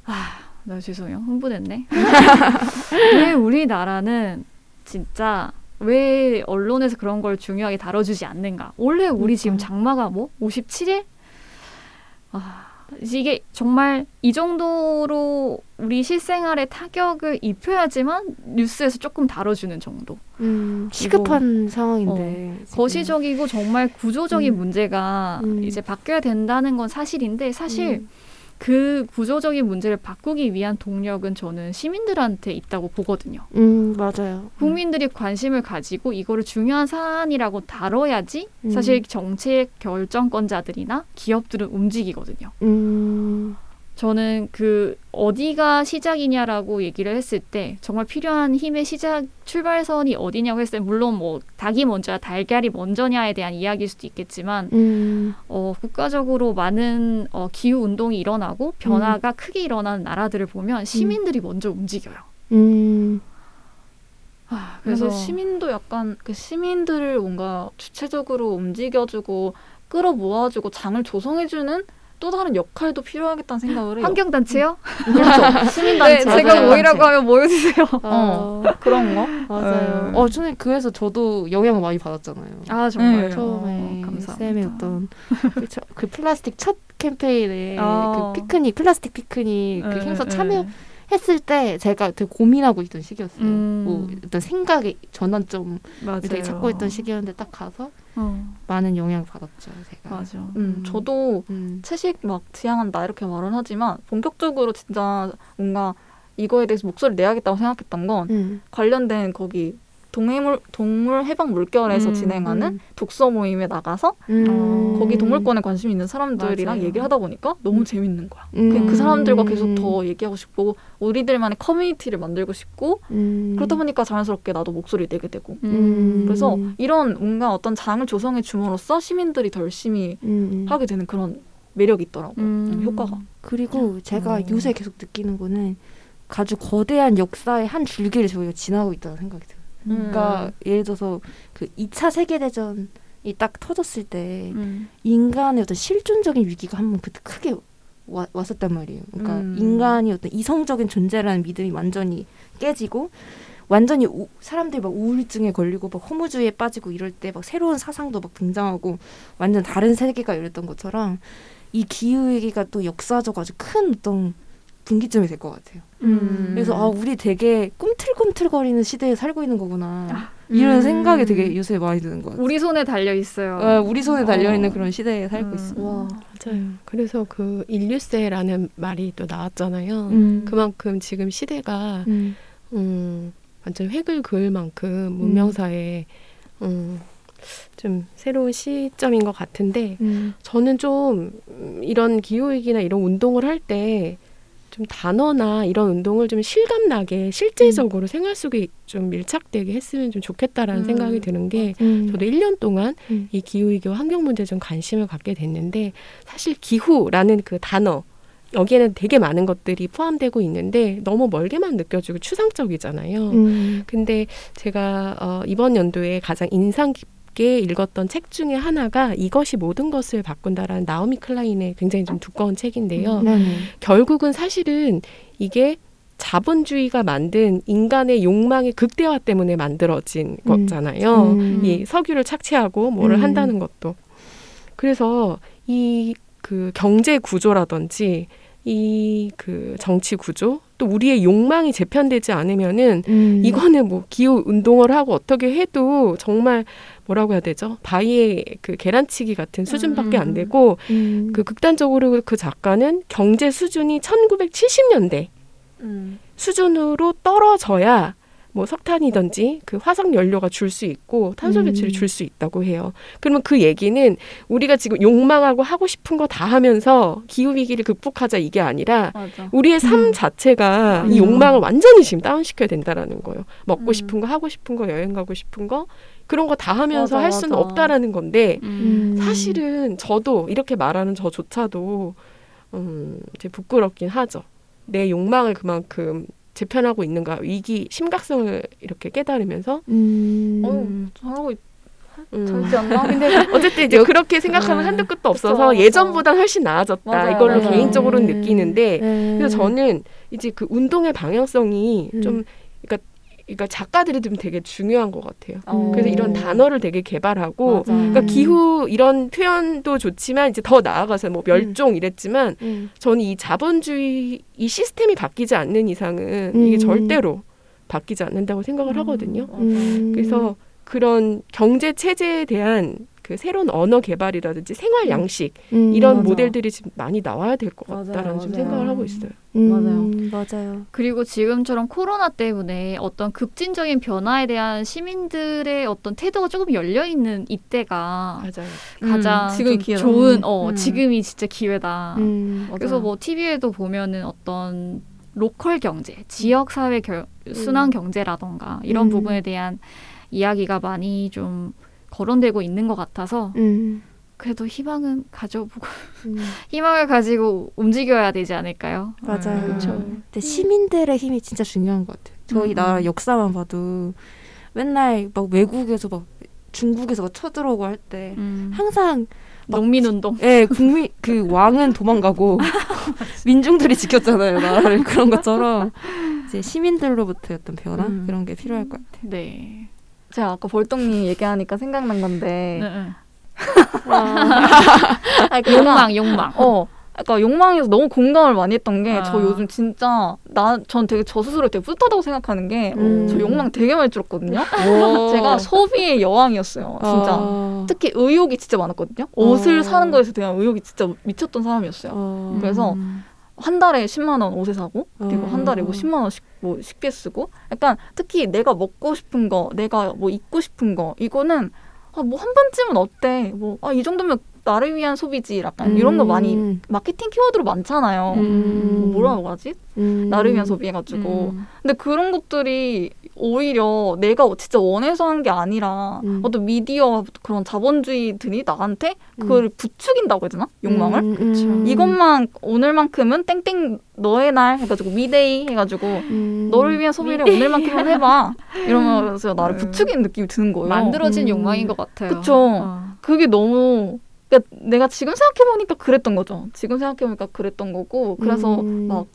아, 나 죄송해요. 흥분했네. 왜 우리나라는 진짜 왜 언론에서 그런 걸 중요하게 다뤄주지 않는가? 원래 우리 지금 그러니까. 장마가 뭐 57일? 아, 이게 정말 이 정도로 우리 실생활에 타격을 입혀야지만 뉴스에서 조금 다뤄주는 정도. 음, 시급한 상황인데. 지금. 어, 거시적이고 정말 구조적인 음. 문제가 음. 이제 바뀌어야 된다는 건 사실인데 사실 음. 그 구조적인 문제를 바꾸기 위한 동력은 저는 시민들한테 있다고 보거든요. 음, 맞아요. 국민들이 관심을 가지고 이거를 중요한 사안이라고 다뤄야지 음. 사실 정책 결정권자들이나 기업들은 움직이거든요. 음. 저는 그 어디가 시작이냐라고 얘기를 했을 때 정말 필요한 힘의 시작 출발선이 어디냐고 했을 때 물론 뭐 닭이 먼저야 달걀이 먼저냐에 대한 이야기일 수도 있겠지만 음. 어, 국가적으로 많은 어, 기후 운동이 일어나고 변화가 크게 일어나는 나라들을 보면 시민들이 먼저 움직여요. 음. 아, 그래서 그래서 시민도 약간 그 시민들을 뭔가 주체적으로 움직여주고 끌어모아주고 장을 조성해주는 또 다른 역할도 필요하겠다는 생각을 해요. 환경단체요? 그렇죠. 시민단체. 네, 제가. 모이라고 하면 모여주세요. 어. 어, 그런 거. 맞아요. 음. 어, 저는 그래서 저도 영향을 많이 받았잖아요. 아 정말 네. 처음에 어, 감사합니다. 쌤의 어떤 그, 저- 그 플라스틱 첫 캠페인에 어. 그 피크닉 플라스틱 피크닉 그 네, 행사 네. 참여 했을 때 제가 되게 고민하고 있던 시기였어요. 음. 뭐 어떤 생각의 전환점을 맞아요. 되게 찾고 있던 시기였는데 딱 가서 어, 많은 영향을 받았죠. 제가. 맞아. 음, 음. 저도 음. 채식 막 지향한다 이렇게 말은 하지만 본격적으로 진짜 뭔가 이거에 대해서 목소리를 내야겠다고 생각했던 건 음. 관련된 거기 동해물 동물 해방 물결에서 음, 진행하는 음. 독서 모임에 나가서 음. 거기 동물권에 관심 있는 사람들이랑 맞아요. 얘기를 하다 보니까 너무 재밌는 거야. 음. 그 사람들과 계속 더 얘기하고 싶고 우리들만의 커뮤니티를 만들고 싶고 음. 그러다 보니까 자연스럽게 나도 목소리를 내게 되고 음. 그래서 이런 뭔가 어떤 장을 조성해 줌으로써 시민들이 더 열심히 음. 하게 되는 그런 매력이 있더라고 요 음. 효과가. 그리고 제가 음. 요새 계속 느끼는 거는 아주 거대한 역사의 한 줄기를 저희가 지나고 있다는 생각이 들어요. 음. 그러니까 예를 들어서 그 2차 세계대전이 딱 터졌을 때 음. 인간의 어떤 실존적인 위기가 한번 그때 크게 와, 왔었단 말이에요. 그러니까 음. 인간이 어떤 이성적인 존재라는 믿음이 완전히 깨지고 완전히 우, 사람들이 막 우울증에 걸리고 막 허무주의에 빠지고 이럴 때 막 새로운 사상도 막 등장하고 완전 다른 세계가 열렸던 것처럼 이 기후 위기가 또 역사적 아주 큰 어떤 분기점이 될 것 같아요. 음. 그래서 아 우리 되게 꿈틀꿈틀거리는 시대에 살고 있는 거구나 아, 이런 음. 생각이 되게 요새 많이 드는 것 같아요. 우리 손에 달려 있어요. 어, 우리 손에 달려 있는 어. 그런 시대에 살고 음. 있어. 와. 맞아요. 그래서 그 인류세라는 말이 또 나왔잖아요. 음. 그만큼 지금 시대가 음. 음, 완전 획을 그을 만큼 문명사에 음, 좀 새로운 시점인 것 같은데 음. 저는 좀 음, 이런 기후위기나 이런 운동을 할 때 좀 단어나 이런 운동을 좀 실감나게 실제적으로 생활 속에 좀 밀착되게 했으면 좀 좋겠다라는 음. 생각이 드는 게 음. 저도 1년 동안 음. 이 기후위기와 환경 문제에 좀 관심을 갖게 됐는데 사실 기후라는 그 단어 여기에는 되게 많은 것들이 포함되고 있는데 너무 멀게만 느껴지고 추상적이잖아요. 음. 근데 제가 어, 이번 연도에 가장 인상 깊 게 읽었던 책 중에 하나가 이것이 모든 것을 바꾼다라는 나오미 클라인의 굉장히 좀 두꺼운 책인데요. 네네. 결국은 사실은 이게 자본주의가 만든 인간의 욕망의 극대화 때문에 만들어진 음. 거잖아요. 음. 이 석유를 착취하고 뭐를 음. 한다는 것도. 그래서 이 그 경제 구조라든지 이 그 정치 구조 또 우리의 욕망이 재편되지 않으면은 음. 이거는 뭐 기후 운동을 하고 어떻게 해도 정말 뭐라고 해야 되죠? 바위의 그 계란치기 같은 수준밖에 안 음. 되고 음. 그 극단적으로 그 작가는 경제 수준이 1970년대 음. 수준으로 떨어져야 뭐 석탄이든지 그 화석 연료가 줄 수 있고 탄소 배출이 음. 줄수 있다고 해요. 그러면 그 얘기는 우리가 지금 욕망하고 하고 싶은 거 다 하면서 기후 위기를 극복하자 이게 아니라 맞아. 우리의 삶 음. 자체가 이 음. 욕망을 완전히 지금 다운시켜야 된다라는 거예요. 먹고 음. 싶은 거 하고 싶은 거 여행 가고 싶은 거 그런 거 다 하면서 맞아, 할 수는 맞아. 없다라는 건데 음. 사실은 저도 이렇게 말하는 저조차도 음, 이제 부끄럽긴 하죠. 내 욕망을 그만큼 재편하고 있는가 위기 심각성을 이렇게 깨달으면서 음. 어, 잘하고 있, 음. 잘지 않나? 근데 어쨌든 이제 그렇게 생각하면 아, 한도 끝도 없어서. 예전보단 훨씬 나아졌다 맞아요, 이걸로 맞아요. 개인적으로는 네. 느끼는데 네. 그래서 저는 이제 그 운동의 방향성이 음. 좀 그러니까 작가들이 좀 되게 중요한 것 같아요. 어. 그래서 이런 단어를 되게 개발하고 맞아. 그러니까 음. 기후 이런 표현도 좋지만 이제 더 나아가서 뭐 멸종 이랬지만 음. 저는 이 자본주의 이 시스템이 바뀌지 않는 이상은 이게 음. 절대로 바뀌지 않는다고 생각을 음. 하거든요. 음. 그래서 그런 경제 체제에 대한 그 새로운 언어 개발이라든지 생활 음. 양식 음. 이런 맞아. 모델들이 지금 많이 나와야 될것 맞아요, 같다라는 좀 맞아요. 생각을 하고 있어요. 음. 맞아요. 그리고 지금처럼 코로나 때문에 어떤 급진적인 변화에 대한 시민들의 어떤 태도가 조금 열려 있는 이때가 맞아요. 가장 음, 기회다. 좋은 어 음. 지금이 진짜 기회다. 음. 그래서 맞아요. 뭐 TV에도 보면은 어떤 로컬 경제, 지역 사회 결, 순환 경제라던가 이런 음. 부분에 대한 이야기가 많이 좀 거론되고 있는 것 같아서 음. 그래도 희망은 가져보고 음. 희망을 가지고 움직여야 되지 않을까요? 맞아요. 음. 그쵸. 근데 시민들의 힘이 진짜 중요한 것 같아요. 저희 음, 나라 음. 역사만 봐도 맨날 막 외국에서 막 중국에서 막 쳐들어오고 할때 음. 항상 농민운동. 예, 국민 그 왕은 도망가고 민중들이 지켰잖아요 나라를 그런 것처럼 이제 시민들로부터의 어떤 변화 음. 그런 게 필요할 것 같아요. 네. 제가 아까 벌떡님 얘기하니까 생각난 건데 네, 네. 아니, 그러니까 욕망, 욕망. 어. 그러니까 욕망에서 너무 공감을 많이 했던 게저 아. 요즘 진짜 나 전 되게 저 스스로 되게 뿌듯하다고 생각하는 게저 음. 욕망 되게 많이 줄었거든요. 오. 제가 소비의 여왕이었어요. 진짜. 어. 특히 의욕이 진짜 많았거든요. 옷을 어. 사는 거에서 대한 의욕이 진짜 미쳤던 사람이었어요. 어. 그래서 음. 한 달에 10만 원 옷에 사고 그리고 한 달에 뭐 어. 10만 원씩 뭐 식비에 쓰고 약간 특히 내가 먹고 싶은 거 내가 뭐 입고 싶은 거 이거는 아 뭐 한 번쯤은 어때 뭐 아 이 정도면 나를 위한 소비지 약간 이런 거 많이 음. 마케팅 키워드로 많잖아요 음. 뭐라고 하지 음. 나를 위한 소비 해가지고 음. 근데 그런 것들이 오히려 내가 진짜 원해서 한 게 아니라 음. 어떤 미디어 그런 자본주의들이 나한테 그걸 부추긴다고 해야 되나 욕망을 음, 그쵸. 음. 이것만 오늘만큼은 땡땡 너의 날 해가지고 Me Day 해가지고 음. 너를 위한 소비를 오늘만큼은 해봐 이러면서 나를 음. 부추기는 느낌이 드는 거예요. 만들어진 음. 욕망인 것 같아요. 그쵸. 어. 그게 너무 그러니까 내가 지금 생각해 보니까 그랬던 거죠. 지금 생각해 보니까 그랬던 거고 그래서 음. 막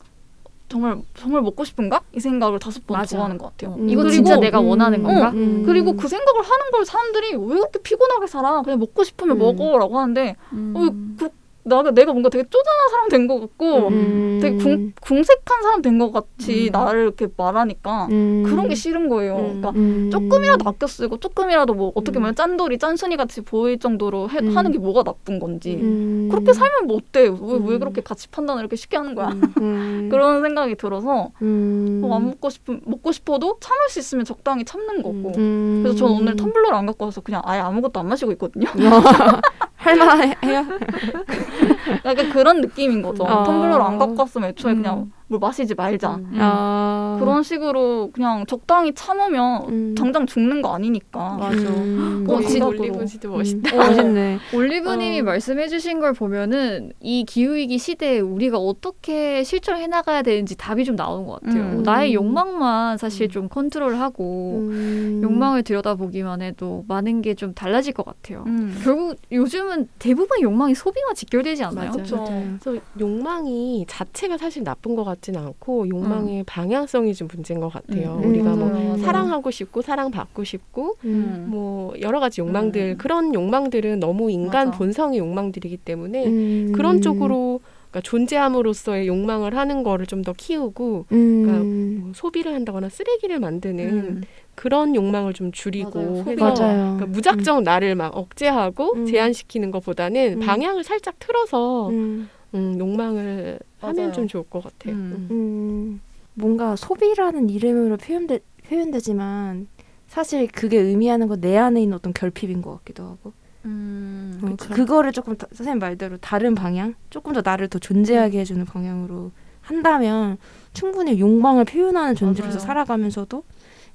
정말 정말 먹고 싶은가 이 생각을 다섯 번 맞아. 더 하는 것 같아요. 음. 이거 그리고- 진짜 내가 원하는 음. 건가? 음. 그리고 그 생각을 하는 걸 사람들이 왜 그렇게 피곤하게 살아? 그냥 먹고 싶으면 음. 먹어라고 하는데 음. 어, 그, 나가 내가 뭔가 되게 쪼잔한 사람 된 것 같고 음. 되게 궁, 궁색한 사람 된 것 같이 음. 나를 이렇게 말하니까 음. 그런 게 싫은 거예요. 음. 그러니까 음. 조금이라도 아껴 쓰고 조금이라도 뭐 어떻게 음. 보면 짠돌이 짠순이 같이 보일 정도로 해- 음. 하는 게 뭐가 나쁜 건지 음. 그렇게 살면 뭐 어때? 왜, 왜 음. 그렇게 가치 판단을 이렇게 쉽게 하는 거야? 음. 그런 생각이 들어서 음. 뭐안 먹고 싶은 먹고 싶어도 참을 수 있으면 적당히 참는 거고. 음. 그래서 저는 오늘 텀블러를 안 갖고 와서 그냥 아예 아무것도 안 마시고 있거든요. Hei med deg! Ja. 약간 그런 느낌인 거죠. 어. 텀블러를 안 갖고 왔으면 애초에 음. 그냥 물 마시지 말자. 음. 아. 그런 식으로 그냥 적당히 참으면 음. 당장 죽는 거 아니니까. 맞아. 음. 어, 어, 진- 올리브지도 멋있다. 음. 멋있네. 올리브님이 어. 말씀해주신 걸 보면은 이 기후위기 시대에 우리가 어떻게 실천해 나가야 되는지 답이 좀 나오는 것 같아요. 음. 나의 욕망만 사실 음. 좀 컨트롤하고 음. 욕망을 들여다보기만 해도 많은 게 좀 달라질 것 같아요. 음. 결국 요즘은 대부분 욕망이 소비와 직결되지 않나요? 맞아요. 그쵸. 그래서 욕망이 자체가 사실 나쁜 것 같지는 않고 욕망의 방향성이 좀 문제인 것 같아요. 음. 우리가 뭐 맞아요. 사랑하고 싶고 사랑받고 싶고 음. 뭐 여러 가지 욕망들 음. 그런 욕망들은 너무 인간 맞아. 본성의 욕망들이기 때문에 음. 그런 쪽으로 그러니까 존재함으로써의 욕망을 하는 거를 좀 더 키우고 음. 뭐 소비를 한다거나 쓰레기를 만드는 음. 그런 욕망을 좀 줄이고 맞아요. 해서 맞아요. 그러니까 무작정 나를 막 억제하고 음. 제한시키는 것보다는 음. 방향을 살짝 틀어서 음. 음, 욕망을 하면 맞아요. 좀 좋을 것 같아요. 음. 음. 뭔가 소비라는 이름으로 표현되, 표현되지만 사실 그게 의미하는 건 내 안에 있는 어떤 결핍인 것 같기도 하고 음. 어. 그거를 조금 더, 선생님 말대로 다른 방향 조금 더 나를 더 존재하게 해주는 방향으로 한다면 충분히 욕망을 표현하는 존재로서 맞아요. 살아가면서도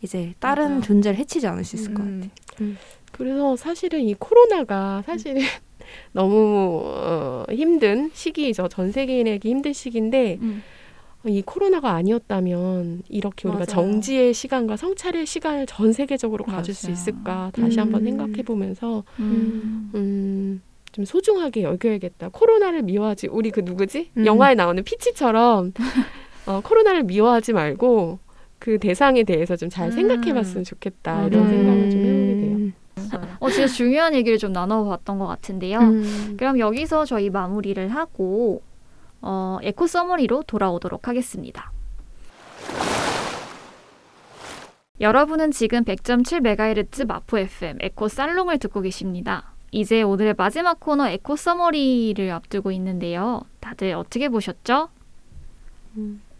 이제 다른 맞아요. 존재를 해치지 않을 수 있을 것 음. 같아요. 그래서 사실은 이 코로나가 사실은 너무 어, 힘든 시기죠. 전 세계인에게 힘든 시기인데 음. 이 코로나가 아니었다면 이렇게 우리가 맞아요. 정지의 시간과 성찰의 시간을 전 세계적으로 가질 수 맞아요. 있을까 다시 음. 한번 생각해 보면서 음. 음, 좀 소중하게 여겨야겠다. 코로나를 미워하지 우리 그 누구지? 음. 영화에 나오는 피치처럼 어, 코로나를 미워하지 말고 그 대상에 대해서 좀잘 음. 생각해봤으면 좋겠다 이런 맞아요. 생각을 좀 해보게 돼요. 음. 어, 진짜 중요한 얘기를 좀 나눠봤던 것 같은데요. 음. 그럼 여기서 저희 마무리를 하고 어, 에코 summary로 돌아오도록 하겠습니다. 여러분은 지금 100.7MHz 마포 FM 에코 살롱을 듣고 계십니다. 이제 오늘의 마지막 코너 에코 summary를 앞두고 있는데요. 다들 어떻게 보셨죠?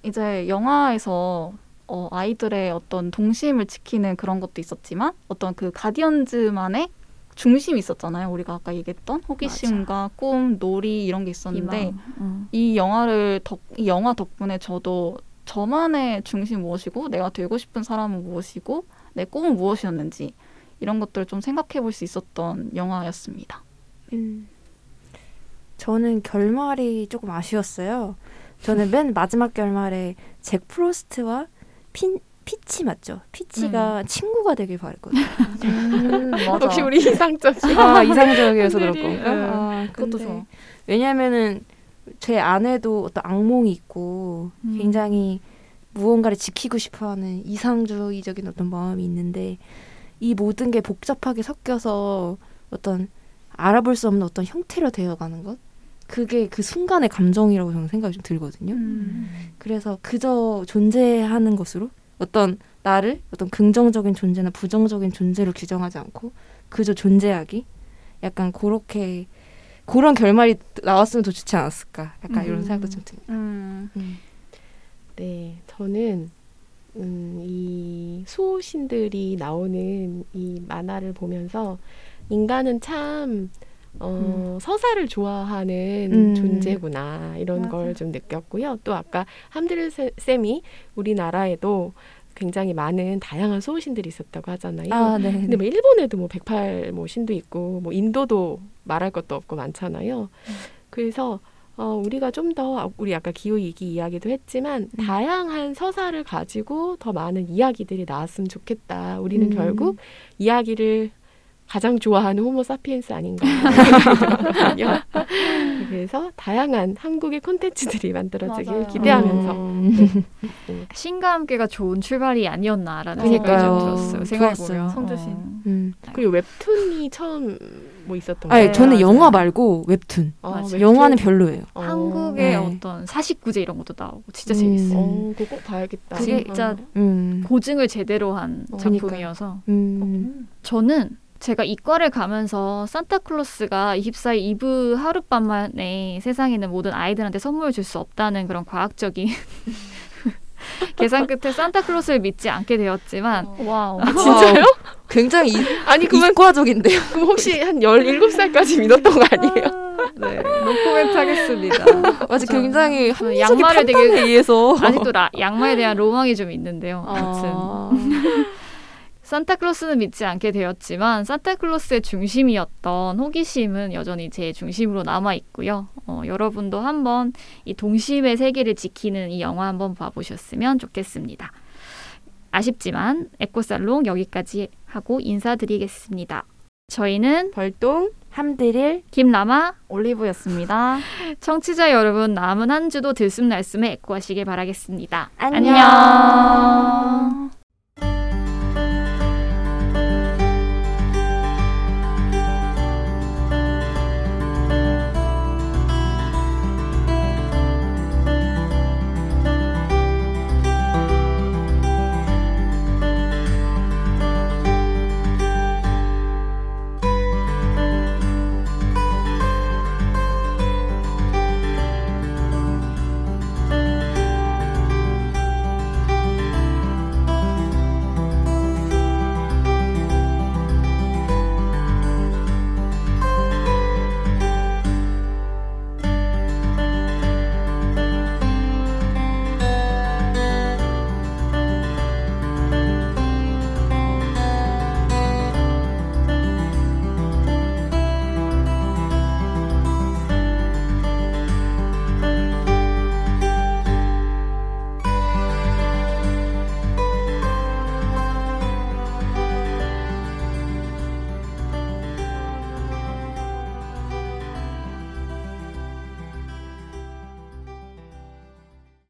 이제 영화에서 어, 아이들의 어떤 동심을 지키는 그런 것도 있었지만 어떤 그 가디언즈만의 중심이 있었잖아요. 우리가 아까 얘기했던 호기심과 꿈, 놀이 이런 게 있었는데. 음. 이 영화를 덕, 이 영화 덕분에 저도 저만의 중심 무엇이고 내가 되고 싶은 사람은 무엇이고 내 꿈은 무엇이었는지 이런 것들을 좀 생각해 볼 수 있었던 영화였습니다. 음. 저는 결말이 조금 아쉬웠어요. 저는 맨 마지막 결말에 잭 프로스트와 핀, 피치 맞죠? 피치가 친구가 되길 바랬거든요. 음. 역시 우리 이상적이 아 이상적이어서 그럴 건가? 네. 아, 그것도 근데 좋아. 왜냐면은 제 안에도 어떤 악몽이 있고 음. 굉장히 무언가를 지키고 싶어하는 이상주의적인 어떤 마음이 있는데 이 모든 게 복잡하게 섞여서 어떤 알아볼 수 없는 어떤 형태로 되어가는 것 그게 그 순간의 감정이라고 저는 생각이 좀 들거든요. 음. 그래서 그저 존재하는 것으로 어떤 나를 어떤 긍정적인 존재나 부정적인 존재로 규정하지 않고 그저 존재하기 약간 그렇게 그런 결말이 나왔으면 더 좋지 않았을까. 약간 이런 음. 생각도 좀 듭니다. 음. 네, 저는 음, 이 수호신들이 나오는 이 만화를 보면서 인간은 참 어, 서사를 좋아하는 음. 존재구나 이런. 걸 좀 느꼈고요. 또 아까 함드르 세- 쌤이 우리나라에도 굉장히 많은 다양한 수호신들이 있었다고 하잖아요. 아, 네. 근데 뭐 일본에도 뭐 108 뭐 신도 있고 뭐 인도도 말할 것도 없고 많잖아요. 그래서 어 우리가 좀 더 우리 아까 기후 위기 이야기도 했지만 다양한 서사를 가지고 더 많은 이야기들이 나왔으면 좋겠다. 우리는 음. 결국 이야기를 가장 좋아하는 호모 사피엔스 아닌가. 그래서 다양한 한국의 콘텐츠들이 만들어지길 맞아요. 기대하면서 음. 신과 함께가 좋은 출발이 아니었나라는. 생각이 좀 들었어요. 생각해. 보면 성주신. 어. 음. 그리고 웹툰이 처음 뭐 있었던 아니 거예요. 저는. 영화 말고 웹툰. 어, 맞아요. 웹툰. 영화는 별로예요. 어. 한국의 네. 어떤 사식구제 이런 것도 나오고 진짜 음. 재밌어요. 어, 그거 꼭 봐야겠다. 그게 어. 진짜 음. 고증을 제대로 한 어, 작품이어서 음. 저는 제가 이과를 가면서 산타클로스가 24일 이브 하룻밤 만에 세상에 있는 모든 아이들한테 선물을 줄 수 없다는 그런 과학적인 계산 끝에 산타클로스를 믿지 않게 되었지만 wow. 진짜요? 굉장히 이, 아니 그러면 이과적인데요. 그럼 혹시 한 17살까지 믿었던 거 아니에요? 네, 노코멘트 하겠습니다. 아직 굉장히 합리적인 양말을 되게- 판단에 의해서 아직도 라, 양말에 대한 로망이 좀 있는데요. 아무튼 아. 산타클로스는 믿지 않게 되었지만 산타클로스의 중심이었던 호기심은 여전히 제 중심으로 남아 있고요. 어, 여러분도 한번 이 동심의 세계를 지키는 이 영화 한번 봐보셨으면 좋겠습니다. 아쉽지만 에코살롱 여기까지 하고 인사드리겠습니다. 저희는 벌동 함드릴 김라마 올리브였습니다. 청취자 여러분 남은 한 주도 들숨날숨에 에코하시길 바라겠습니다. 안녕. 안녕.